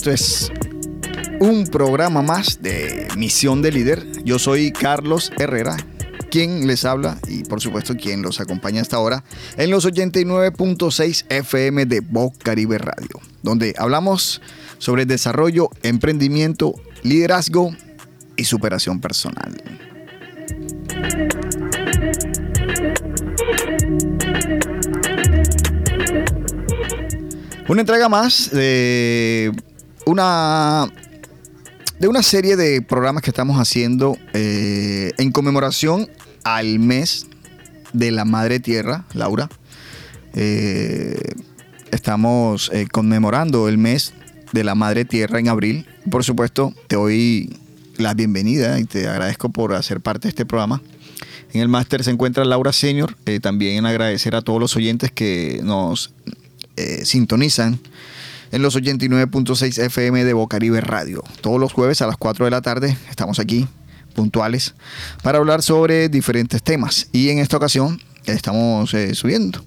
Esto es un programa más de Misión de Líder. Yo soy Carlos Herrera, quien les habla y por supuesto quien los acompaña hasta ahora en los 89.6 FM de Voz Caribe Radio, donde hablamos sobre desarrollo, emprendimiento, liderazgo y superación personal. Una entrega más de una, de una serie de programas que estamos haciendo eh, en conmemoración al mes de la Madre Tierra, Laura. Eh, estamos eh, conmemorando el mes de la Madre Tierra en abril. Por supuesto, te doy la bienvenida y te agradezco por hacer parte de este programa. En el máster se encuentra Laura Senior. también agradecer a todos los oyentes que nos sintonizan en los 89.6 FM de Bocaribe Radio. Todos los jueves a las 4 de la tarde estamos aquí puntuales para hablar sobre diferentes temas. Y en esta ocasión estamos eh, subiendo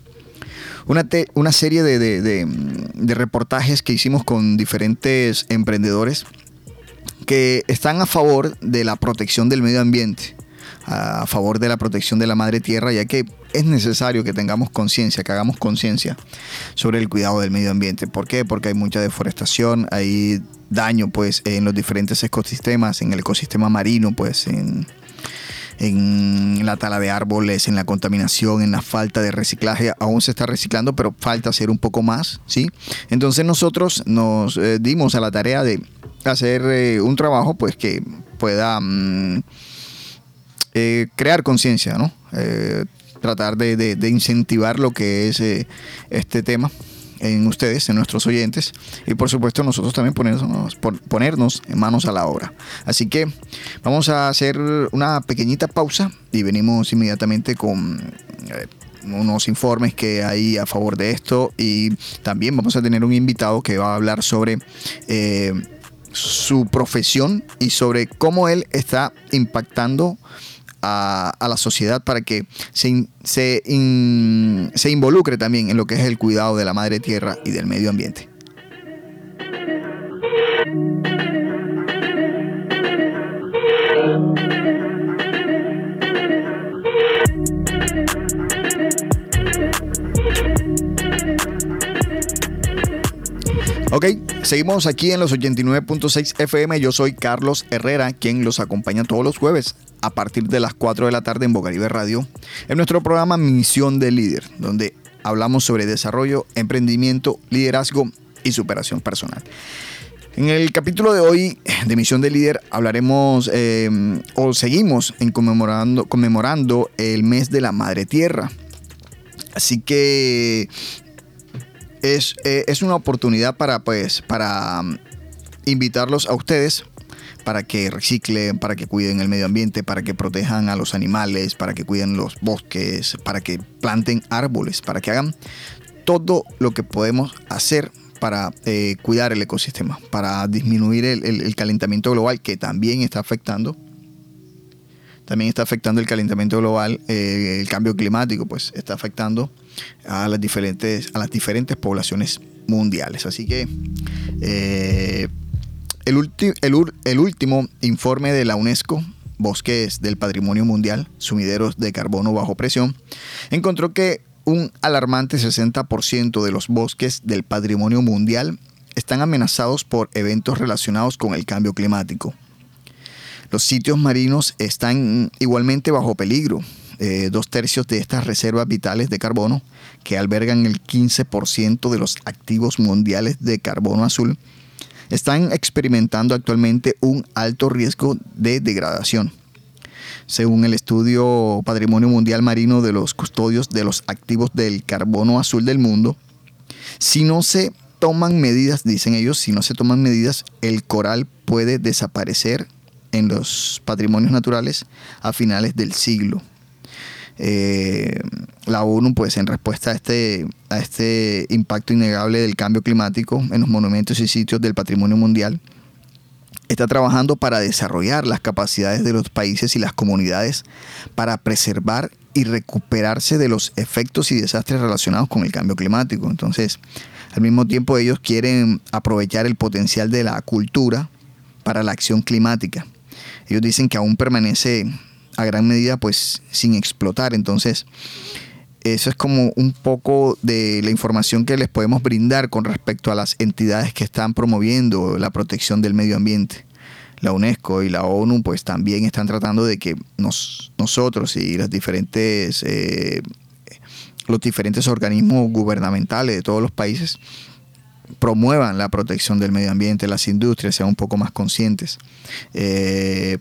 una, una serie de, de, reportajes que hicimos con diferentes emprendedores que están a favor de la protección del medio ambiente a favor de la protección de la madre tierra, ya que es necesario que tengamos conciencia, que hagamos conciencia sobre el cuidado del medio ambiente. ¿Por qué? Porque hay mucha deforestación, hay daño pues en los diferentes ecosistemas, en el ecosistema marino, pues en, la tala de árboles, en la contaminación, en la falta de reciclaje. Aún se está reciclando, pero falta hacer un poco más, ¿sí? Entonces nosotros nos eh, dimos a la tarea de hacer eh, un trabajo pues que pueda... Mm, eh, crear conciencia, ¿no? Eh, tratar de, incentivar lo que es eh, este tema en ustedes, en nuestros oyentes, y por supuesto nosotros también ponernos, ponernos manos a la obra. Así que vamos a hacer una pequeñita pausa y venimos inmediatamente con unos informes que hay a favor de esto y también vamos a tener un invitado que va a hablar sobre su profesión y sobre cómo él está impactando a, la sociedad para que se, se, se involucre también en lo que es el cuidado de la madre tierra y del medio ambiente. Ok, seguimos aquí en los 89.6 FM. Yo soy Carlos Herrera, quien los acompaña todos los jueves a partir de las 4 de la tarde en Bocaribe Radio, en nuestro programa Misión de Líder, donde hablamos sobre desarrollo, emprendimiento, liderazgo y superación personal. En el capítulo de hoy de Misión de Líder hablaremos em, o seguimos en conmemorando, conmemorando el mes de la Madre Tierra. Así que es, eh, es una oportunidad para, pues, para mm, invitarlos a ustedes para que reciclen, para que cuiden el medio ambiente, para que protejan a los animales, para que cuiden los bosques, para que planten árboles, para que hagan todo lo que podemos hacer para eh, cuidar el ecosistema, para disminuir el, calentamiento global que también está afectando. También está afectando el calentamiento global, eh, el cambio climático, pues está afectando a las diferentes, a las diferentes poblaciones mundiales. Así que eh, el, el, último informe de la UNESCO, Bosques del Patrimonio Mundial, sumideros de carbono bajo presión, encontró que un alarmante 60% de los bosques del patrimonio mundial están amenazados por eventos relacionados con el cambio climático. Los sitios marinos están igualmente bajo peligro. Eh, dos tercios de estas reservas vitales de carbono, que albergan el 15% de los activos mundiales de carbono azul, están experimentando actualmente un alto riesgo de degradación. Según el estudio Patrimonio Mundial Marino de los Custodios de los Activos del Carbono Azul del Mundo, si no se toman medidas, dicen ellos, si no se toman medidas, el coral puede desaparecer en los patrimonios naturales a finales del siglo eh, la ONU, pues en respuesta a este, a este impacto innegable del cambio climático en los monumentos y sitios del patrimonio mundial, está trabajando para desarrollar las capacidades de los países y las comunidades para preservar y recuperarse de los efectos y desastres relacionados con el cambio climático. Entonces, al mismo tiempo ellos quieren aprovechar el potencial de la cultura para la acción climática. Ellos dicen que aún permanece a gran medida pues sin explotar. Entonces, eso es como un poco de la información que les podemos brindar con respecto a las entidades que están promoviendo la protección del medio ambiente la UNESCO y la ONU pues también están tratando de que nos, nosotros y las diferentes, eh, los diferentes organismos gubernamentales de todos los países promuevan la protección del medio ambiente, las industrias sean un poco más conscientes. Eh,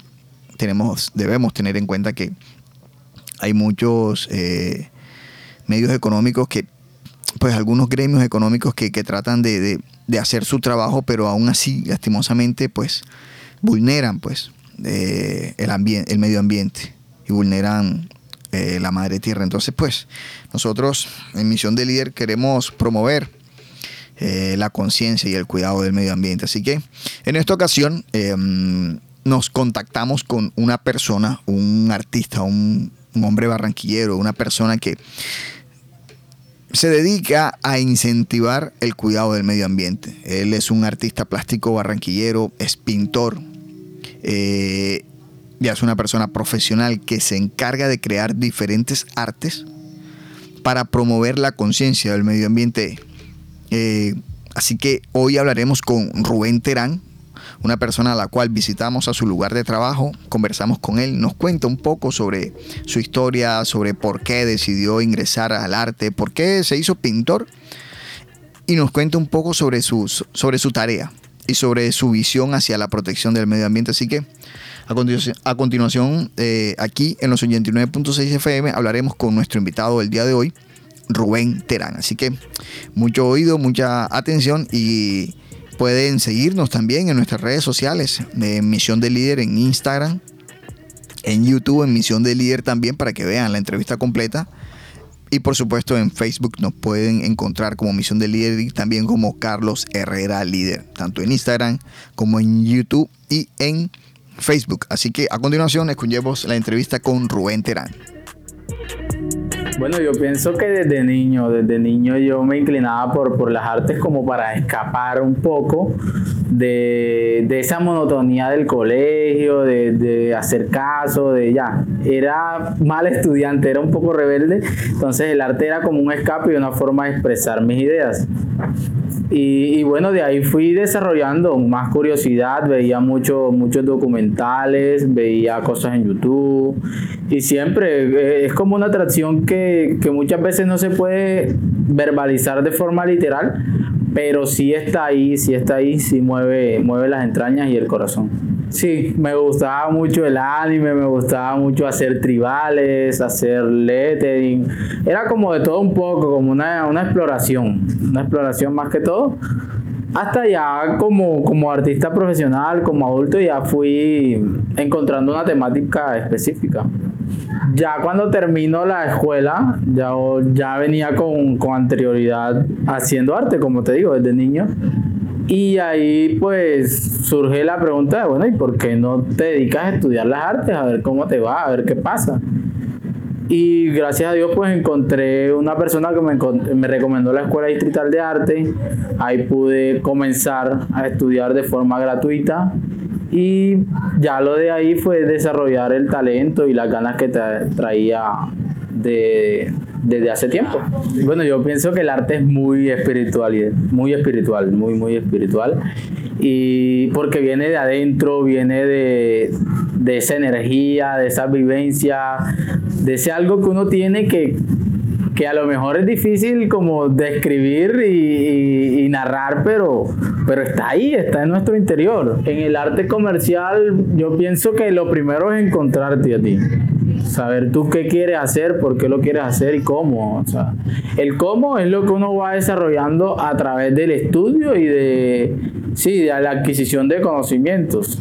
tenemos, debemos tener en cuenta que hay muchos eh, medios económicos que, pues algunos gremios económicos que, tratan de, de, hacer su trabajo, pero aún así, lastimosamente, pues vulneran pues el, ambiente, el medio ambiente y vulneran eh, la madre tierra. Entonces pues nosotros en Misión de Líder queremos promover eh, la conciencia y el cuidado del medio ambiente. Así que en esta ocasión nos contactamos con una persona, un artista, un, hombre barranquillero, una persona que se dedica a incentivar el cuidado del medio ambiente. Él es un artista plástico barranquillero, es pintor, eh, ya es una persona profesional que se encarga de crear diferentes artes para promover la conciencia del medio ambiente. Eh, así que hoy hablaremos con Rubén Terán, una persona a la cual visitamos a su lugar de trabajo, conversamos con él, nos cuenta un poco sobre su historia, sobre por qué decidió ingresar al arte, por qué se hizo pintor y nos cuenta un poco sobre, sobre su tarea y sobre su visión hacia la protección del medio ambiente. Así que a continuación, a continuación eh, aquí en los 89.6 FM hablaremos con nuestro invitado del día de hoy, Rubén Terán. Así que mucho oído, mucha atención y pueden seguirnos también en nuestras redes sociales de Misión de Líder en Instagram, en YouTube, en Misión de Líder también para que vean la entrevista completa y por supuesto en Facebook nos pueden encontrar como Misión de Líder y también como Carlos Herrera Líder, tanto en Instagram como en YouTube y en Facebook. Así que a continuación escuchemos la entrevista con Rubén Terán. Bueno, yo pienso que desde niño, desde niño yo me inclinaba por, por las artes como para escapar un poco de, de esa monotonía del colegio, de, de, hacer caso, de ya. Era mal estudiante, era un poco rebelde, entonces el arte era como un escape y una forma de expresar mis ideas. Y, bueno, de ahí fui desarrollando más curiosidad, veía mucho, muchos documentales, veía cosas en YouTube y siempre eh, es como una atracción que, que muchas veces no se puede verbalizar de forma literal, pero sí está ahí, sí está ahí, sí mueve, mueve las entrañas y el corazón. Sí, me gustaba mucho el anime, me gustaba mucho hacer tribales, hacer lettering. Era como de todo un poco, como una, una exploración, una exploración más que todo. Hasta ya como, como artista profesional, como adulto, ya fui encontrando una temática específica ya cuando termino la escuela, ya, ya venía con, con anterioridad haciendo arte, como te digo, desde niño. Y ahí pues surge la pregunta de, bueno, ¿y por qué no te dedicas a estudiar las artes? A ver cómo te va, a ver qué pasa. Y gracias a Dios pues encontré una persona que me, me, recomendó la Escuela Distrital de Arte. Ahí pude comenzar a estudiar de forma gratuita y ya lo de ahí fue desarrollar el talento y las ganas que traía de, desde hace tiempo. Bueno, yo pienso que el arte es muy espiritual, muy espiritual, muy, muy espiritual. Y porque viene de adentro, viene de, de esa energía, de esa vivencia, de ese algo que uno tiene que, que a lo mejor es difícil como describir y, narrar, pero, pero está ahí, está en nuestro interior. En el arte comercial yo pienso que lo primero es encontrarte a ti. Saber tú qué quieres hacer, por qué lo quieres hacer y cómo. O sea, el cómo es lo que uno va desarrollando a través del estudio y de, sí, de la adquisición de conocimientos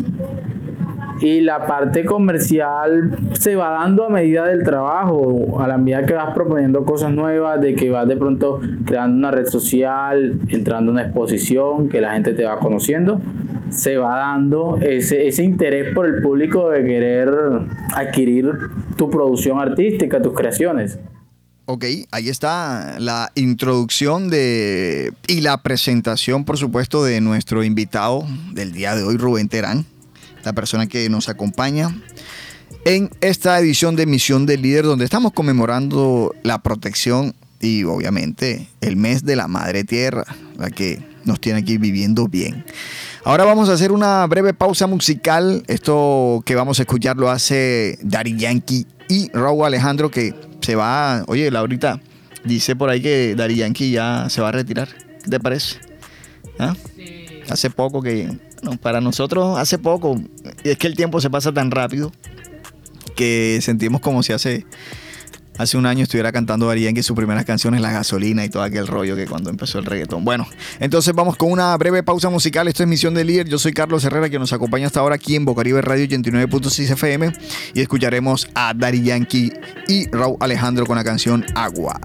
y la parte comercial se va dando a medida del trabajo, a la medida que vas proponiendo cosas nuevas, de que vas de pronto creando una red social, entrando a una exposición, que la gente te va conociendo. se va dando ese, ese interés por el público de querer adquirir tu producción artística, tus creaciones. Ok, ahí está la introducción de y la presentación, por supuesto, de nuestro invitado del día de hoy, Rubén Terán, la persona que nos acompaña en esta edición de Misión del Líder, donde estamos conmemorando la protección y obviamente el mes de la Madre Tierra, la que nos tiene aquí viviendo bien. Ahora vamos a hacer una breve pausa musical. Esto que vamos a escuchar lo hace Dari Yankee y Raúl Alejandro que se va, oye, Laurita, dice por ahí que Dari Yankee ya se va a retirar. ¿Qué te parece? ¿Ah? Hace poco que, para nosotros hace poco, es que el tiempo se pasa tan rápido que sentimos como si hace hace un año estuviera cantando Darían que sus primeras canciones, La Gasolina y todo aquel rollo que cuando empezó el reggaetón. Bueno, entonces vamos con una breve pausa musical. Esto es Misión de Líder. Yo soy Carlos Herrera, que nos acompaña hasta ahora aquí en Bocaribe Radio 89.6 FM. Y escucharemos a Dari Yankee y Raúl Alejandro con la canción Agua.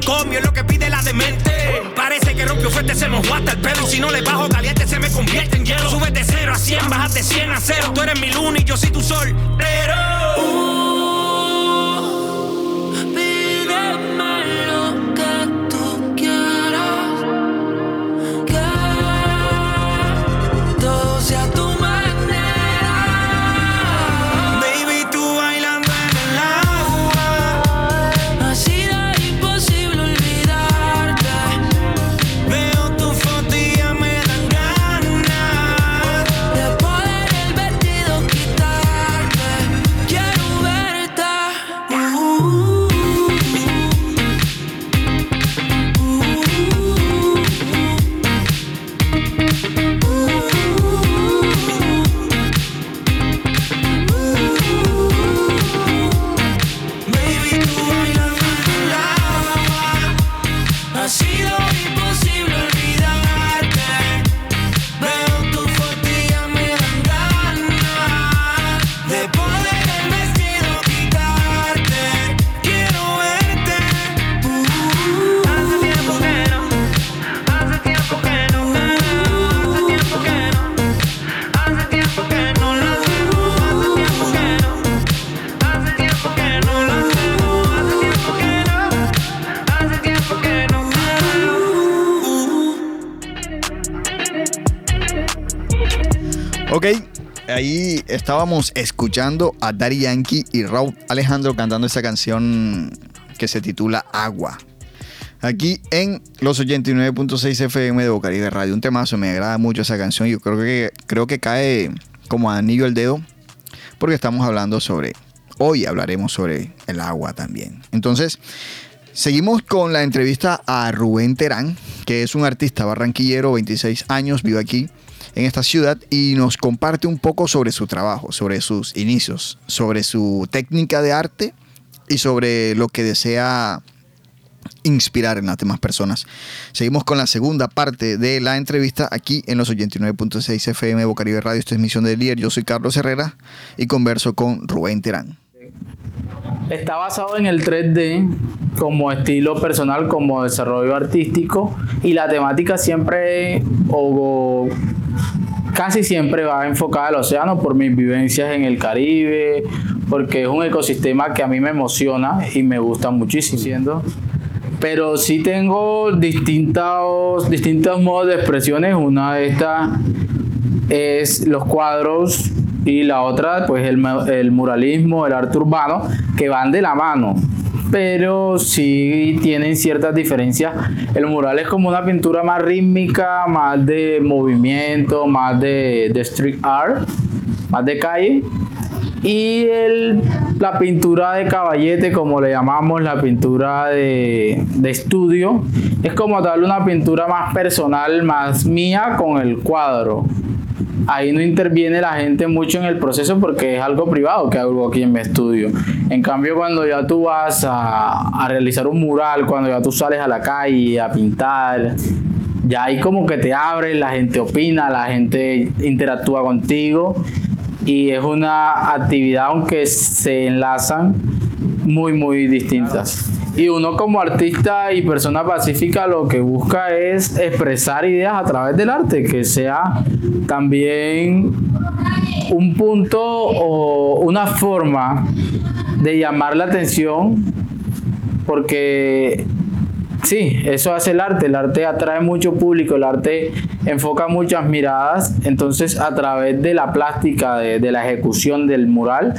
manicomio, es lo que pide la demente. Parece que rompió fuerte, se mojó hasta el pelo. Si no le bajo caliente, se me convierte en hielo. Sube de 0 a cien, bajas de 100 a 0. Tú eres mi luna y yo soy tu sol. Pero. Ahí estábamos escuchando a Daddy Yankee y Raúl Alejandro cantando esa canción que se titula Agua. Aquí en los 89.6 FM de Bocaribe Radio. Un temazo, me agrada mucho esa canción. Yo creo que, creo que cae como anillo al dedo porque estamos hablando sobre, hoy hablaremos sobre el agua también. Entonces, seguimos con la entrevista a Rubén Terán, que es un artista barranquillero, 26 años, vive aquí en esta ciudad y nos comparte un poco sobre su trabajo, sobre sus inicios, sobre su técnica de arte y sobre lo que desea inspirar en las demás personas. Seguimos con la segunda parte de la entrevista aquí en los 89.6 FM Bocaribe Radio. Esta es Misión del Líder. Yo soy Carlos Herrera y converso con Rubén Terán. Está basado en el 3D como estilo personal, como desarrollo artístico y la temática siempre o casi siempre va enfocada al océano por mis vivencias en el Caribe, porque es un ecosistema que a mí me emociona y me gusta muchísimo. Pero sí tengo distintos, distintos modos de expresiones. Una de estas es los cuadros y la otra, pues el, el muralismo, el arte urbano, que van de la mano pero sí tienen ciertas diferencias. El mural es como una pintura más rítmica, más de movimiento, más de, street art, más de calle. Y el, la pintura de caballete, como le llamamos, la pintura de, de estudio, es como darle una pintura más personal, más mía con el cuadro ahí no interviene la gente mucho en el proceso porque es algo privado que hago aquí en mi estudio. En cambio, cuando ya tú vas a, realizar un mural, cuando ya tú sales a la calle a pintar, ya ahí como que te abres, la gente opina, la gente interactúa contigo y es una actividad aunque se enlazan muy muy distintas. Y uno como artista y persona pacífica lo que busca es expresar ideas a través del arte, que sea también un punto o una forma de llamar la atención, porque sí, eso hace el arte, el arte atrae mucho público, el arte enfoca muchas miradas, entonces a través de la plástica, de, la ejecución del mural,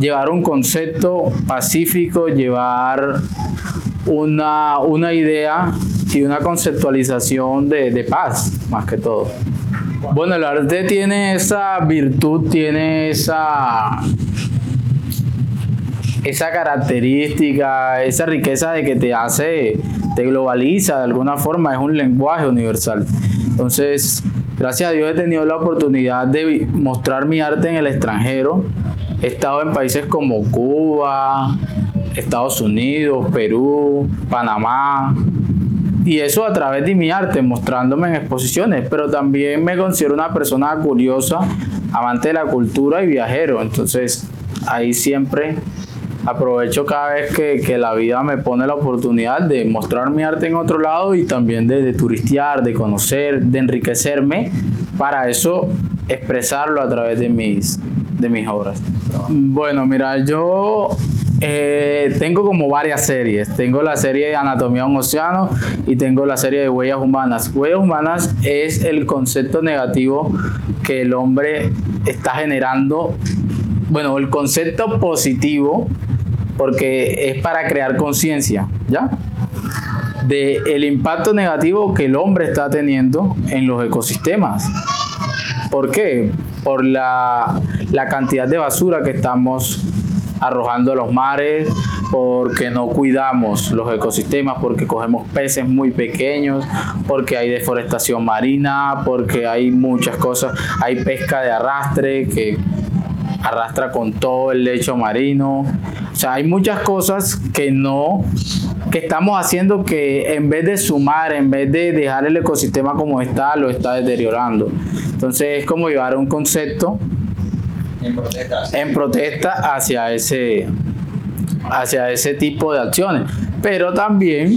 llevar un concepto pacífico, llevar una, una idea y una conceptualización de, paz, más que todo. Bueno, el arte tiene esa virtud, tiene esa, esa característica, esa riqueza de que te hace, te globaliza de alguna forma, es un lenguaje universal. Entonces, gracias a Dios he tenido la oportunidad de mostrar mi arte en el extranjero He estado en países como Cuba, Estados Unidos, Perú, Panamá. Y eso a través de mi arte, mostrándome en exposiciones. Pero también me considero una persona curiosa, amante de la cultura y viajero. Entonces ahí siempre aprovecho cada vez que, la vida me pone la oportunidad de mostrar mi arte en otro lado y también de, de turistear, de conocer, de enriquecerme. Para eso expresarlo a través de mis, de mis obras. Bueno, mira, yo eh, tengo como varias series. Tengo la serie de Anatomía de un Océano y tengo la serie de Huellas Humanas. Huellas Humanas es el concepto negativo que el hombre está generando. Bueno, el concepto positivo, porque es para crear conciencia, ¿ya? De el impacto negativo que el hombre está teniendo en los ecosistemas. ¿Por qué? Por la, cantidad de basura que estamos arrojando a los mares, porque no cuidamos los ecosistemas, porque cogemos peces muy pequeños, porque hay deforestación marina, porque hay muchas cosas, hay pesca de arrastre que arrastra con todo el lecho marino. O sea, hay muchas cosas que no que estamos haciendo que en vez de sumar, en vez de dejar el ecosistema como está, lo está deteriorando. Entonces es como llevar un concepto en protesta, hacia ese hacia ese tipo de acciones, pero también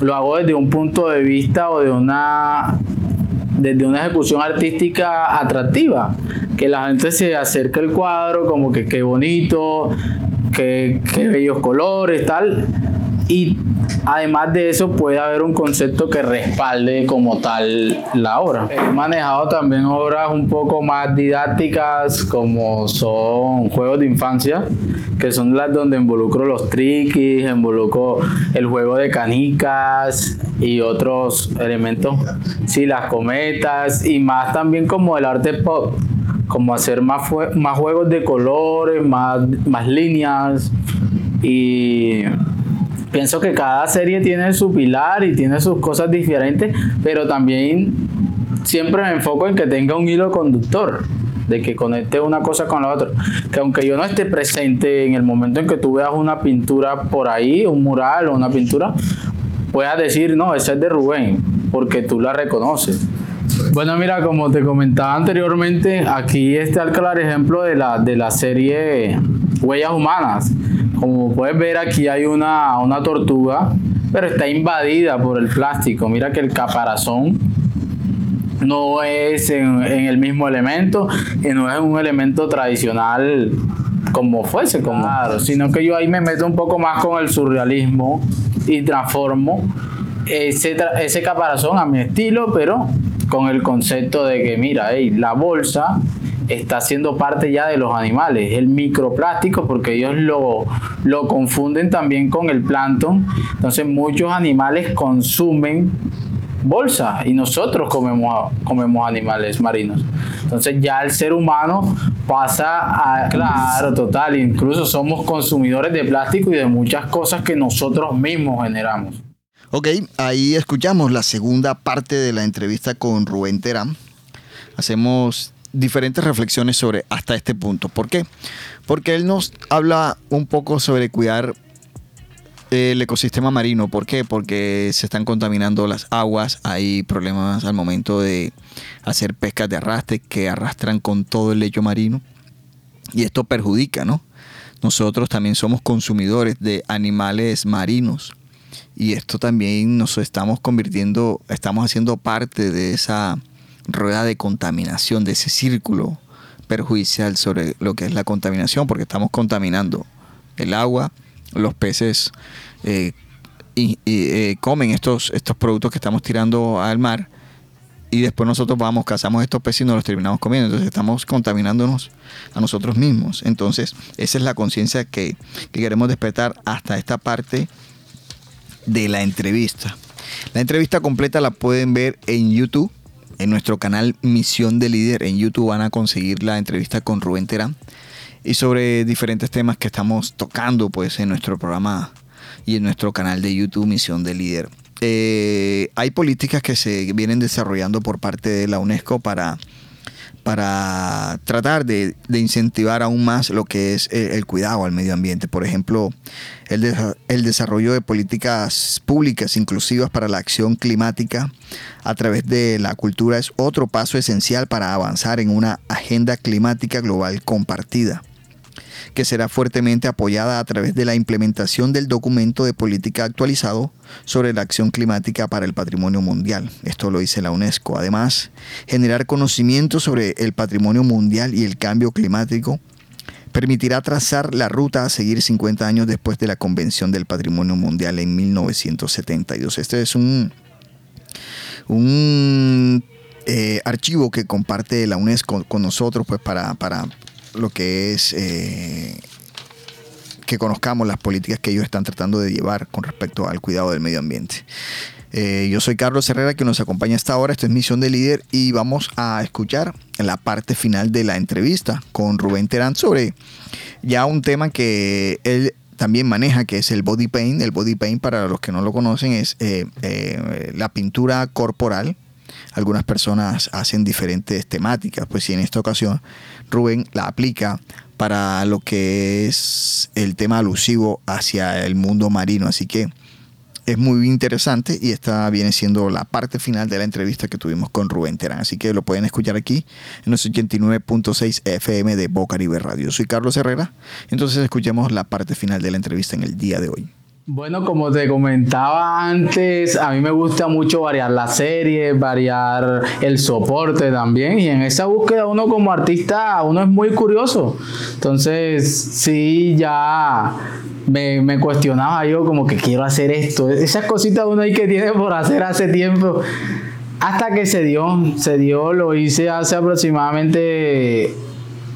lo hago desde un punto de vista o de una desde una ejecución artística atractiva, que la gente se acerque al cuadro como que qué bonito, qué, qué bellos colores, tal, y además de eso puede haber un concepto que respalde como tal la obra. He manejado también obras un poco más didácticas como son juegos de infancia, que son las donde involucro los triquis, involucro el juego de canicas y otros elementos, sí, las cometas y más también como el arte pop como hacer más, más juegos de colores, más, más líneas y pienso que cada serie tiene su pilar y tiene sus cosas diferentes, pero también siempre me enfoco en que tenga un hilo conductor. de que conecte una cosa con la otra. Que aunque yo no esté presente en el momento en que tú veas una pintura por ahí, un mural o una pintura, puedas decir, no, esa es de Rubén, porque tú la reconoces. Bueno, mira, como te comentaba anteriormente, aquí está el claro ejemplo de la, de la serie Huellas Humanas. Como puedes ver, aquí hay una, una tortuga, pero está invadida por el plástico. Mira que el caparazón no es en, el mismo elemento y no es un elemento tradicional como fuese, como, claro, sino que yo ahí me meto un poco más con el surrealismo y transformo ese, ese caparazón a mi estilo, pero con el concepto de que, mira, la bolsa está siendo parte ya de los animales, el microplástico, porque ellos lo, lo confunden también con el plancton. Entonces muchos animales consumen bolsa y nosotros comemos, comemos animales marinos. Entonces ya el ser humano pasa a, claro, total, incluso somos consumidores de plástico y de muchas cosas que nosotros mismos generamos. Ok, ahí escuchamos la segunda parte de la entrevista con Rubén Terán. Hacemos diferentes reflexiones sobre hasta este punto. ¿Por qué? Porque él nos habla un poco sobre cuidar el ecosistema marino. ¿Por qué? Porque se están contaminando las aguas, hay problemas al momento de hacer pescas de arrastre que arrastran con todo el lecho marino y esto perjudica, ¿no? Nosotros también somos consumidores de animales marinos y esto también nos estamos convirtiendo, estamos haciendo parte de esa rueda de contaminación, de ese círculo perjudicial sobre lo que es la contaminación, porque estamos contaminando el agua, los peces eh, y, eh, comen estos, estos productos que estamos tirando al mar y después nosotros vamos, cazamos estos peces y nos los terminamos comiendo. Entonces estamos contaminándonos a nosotros mismos. Entonces esa es la conciencia que, que queremos despertar hasta esta parte de la entrevista. La entrevista completa la pueden ver en YouTube, en nuestro canal Misión de Líder. En YouTube van a conseguir la entrevista con Rubén Terán y sobre diferentes temas que estamos tocando pues en nuestro programa y en nuestro canal de YouTube Misión de Líder. Eh, hay políticas que se vienen desarrollando por parte de la UNESCO para, para tratar de, incentivar aún más lo que es el, cuidado al medio ambiente. Por ejemplo, el, el, desarrollo de políticas públicas inclusivas para la acción climática a través de la cultura es otro paso esencial para avanzar en una agenda climática global compartida que será fuertemente apoyada a través de la implementación del documento de política actualizado sobre la acción climática para el patrimonio mundial. Esto lo dice la UNESCO. Además, generar conocimiento sobre el patrimonio mundial y el cambio climático permitirá trazar la ruta a seguir 50 años después de la Convención del Patrimonio Mundial en 1972. Este es un, un eh, archivo que comparte la UNESCO con nosotros pues para, para lo que es eh, que conozcamos las políticas que ellos están tratando de llevar con respecto al cuidado del medio ambiente. Eh, yo soy Carlos Herrera, que nos acompaña esta hora. Esto es Misión de Líder y vamos a escuchar la parte final de la entrevista con Rubén Terán sobre ya un tema que él también maneja, que es el body paint. El body paint, para los que no lo conocen, es eh, la pintura corporal. Algunas personas hacen diferentes temáticas, pues si en esta ocasión Rubén la aplica para lo que es el tema alusivo hacia el mundo marino. Así que es muy interesante y esta viene siendo la parte final de la entrevista que tuvimos con Rubén Terán. Así que lo pueden escuchar aquí en los 89.6 FM de Boca Radio. Soy Carlos Herrera. Entonces escuchemos la parte final de la entrevista en el día de hoy. Bueno, como te comentaba antes, a mí me gusta mucho variar la serie, variar el soporte también. Y en esa búsqueda uno como artista, uno es muy curioso. Entonces, sí, ya me, me cuestionaba yo como que quiero hacer esto. Esas cositas uno hay que tiene por hacer hace tiempo. Hasta que se dio, se dio, lo hice hace aproximadamente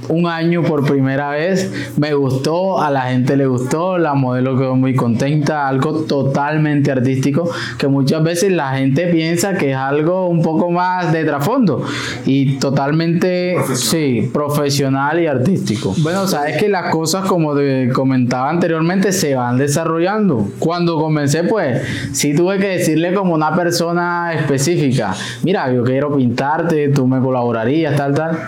un año por primera vez. Me gustó, a la gente le gustó, la modelo quedó muy contenta, algo totalmente artístico que muchas veces la gente piensa que es algo un poco más de trasfondo y totalmente, sí, profesional y artístico. Bueno, sabes que las cosas como te comentaba anteriormente se van desarrollando. Cuando comencé, pues, sí tuve que decirle como una persona específica, mira, yo quiero pintarte, tú me colaborarías, tal, tal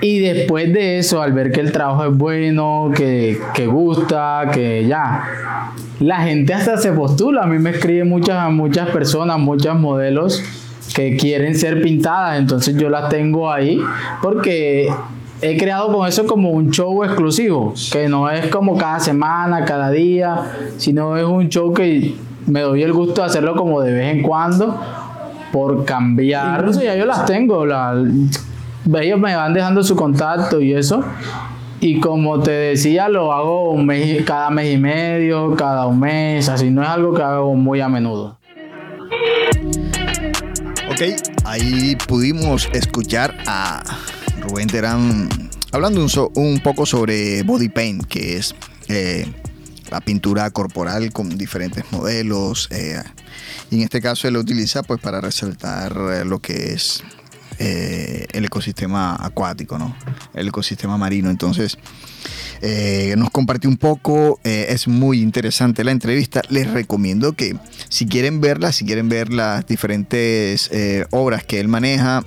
Y después de eso, al ver que el trabajo es bueno, que, que gusta, que ya, la gente hasta se postula. A mí me escriben muchas, muchas personas, muchos modelos que quieren ser pintadas, entonces yo las tengo ahí porque he creado con eso como un show exclusivo, que no es como cada semana, cada día, sino es un show que me doy el gusto de hacerlo como de vez en cuando por cambiar. Incluso ya yo las tengo, ellos me van dejando su contacto y eso. Y como te decía, lo hago un cada mes y medio, cada un mes, así no es algo que hago muy a menudo. Ok, ahí pudimos escuchar a Rubén Terán hablando un, poco sobre body paint, que es eh, la pintura corporal con diferentes modelos. Eh, y en este caso él lo utiliza pues para resaltar eh, lo que es el ecosistema acuático, ¿no? El ecosistema marino. Entonces, eh, nos compartió un poco, eh, es muy interesante la entrevista. Les recomiendo que si quieren verla, si quieren ver las diferentes eh, obras que él maneja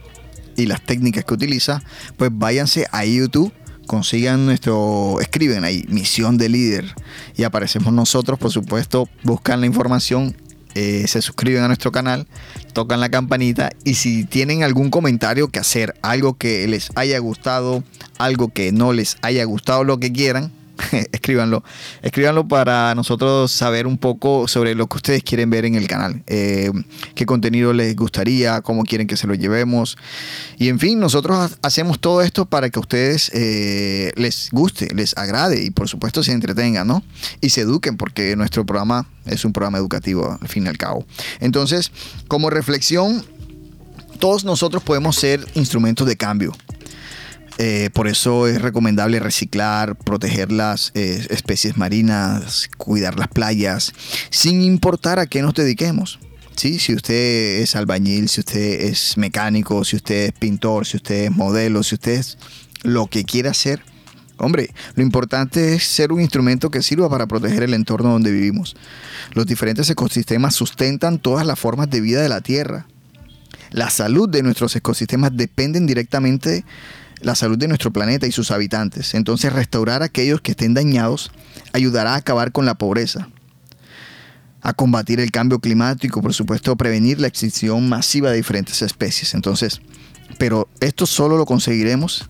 y las técnicas que utiliza, pues váyanse a YouTube consigan nuestro, escriben ahí, misión de líder y aparecemos nosotros, por supuesto, buscan la información eh, se suscriben a nuestro canal, tocan la campanita y si tienen algún comentario que hacer, algo que les haya gustado, algo que no les haya gustado, lo que quieran, escríbanlo. Escríbanlo para nosotros saber un poco sobre lo que ustedes quieren ver en el canal. Eh, qué contenido les gustaría, cómo quieren que se lo llevemos. Y en fin, nosotros hacemos todo esto para que a ustedes eh, les guste, les agrade y por supuesto se entretengan, ¿no? Y se eduquen porque nuestro programa es un programa educativo al fin y al cabo. Entonces, como reflexión, todos nosotros podemos ser instrumentos de cambio. Eh, por eso es recomendable reciclar, proteger las eh, especies marinas, cuidar las playas, sin importar a qué nos dediquemos. ¿Sí? Si usted es albañil, si usted es mecánico, si usted es pintor, si usted es modelo, si usted es lo que quiera hacer, Hombre, lo importante es ser un instrumento que sirva para proteger el entorno donde vivimos. Los diferentes ecosistemas sustentan todas las formas de vida de la Tierra. La salud de nuestros ecosistemas dependen directamente la salud de nuestro planeta y sus habitantes. Entonces restaurar aquellos que estén dañados ayudará a acabar con la pobreza, a combatir el cambio climático, por supuesto, prevenir la extinción masiva de diferentes especies. Entonces, pero esto solo lo conseguiremos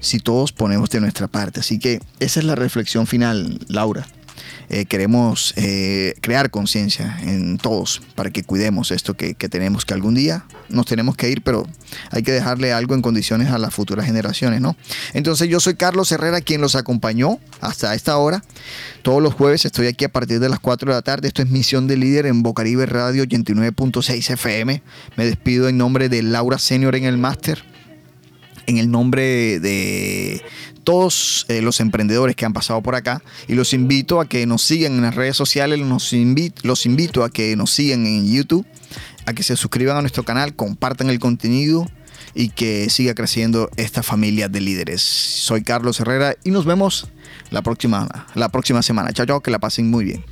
si todos ponemos de nuestra parte. Así que esa es la reflexión final, Laura. Eh, queremos eh, crear conciencia en todos para que cuidemos esto que, tenemos, que algún día nos tenemos que ir, pero hay que dejarle algo en condiciones a las futuras generaciones, ¿no? Entonces yo soy Carlos Herrera, quien los acompañó hasta esta hora. Todos los jueves estoy aquí a partir de las 4 de la tarde. Esto es Misión de Líder en Bocaribe Radio 89.6 FM. Me despido en nombre de Laura Senior en el máster en el nombre de todos eh, los emprendedores que han pasado por acá y los invito a que nos sigan en las redes sociales, los invito, a que nos sigan en YouTube, a que se suscriban a nuestro canal, compartan el contenido y que siga creciendo esta familia de líderes. Soy Carlos Herrera y nos vemos la próxima, la próxima semana. Chao, chao, que la pasen muy bien.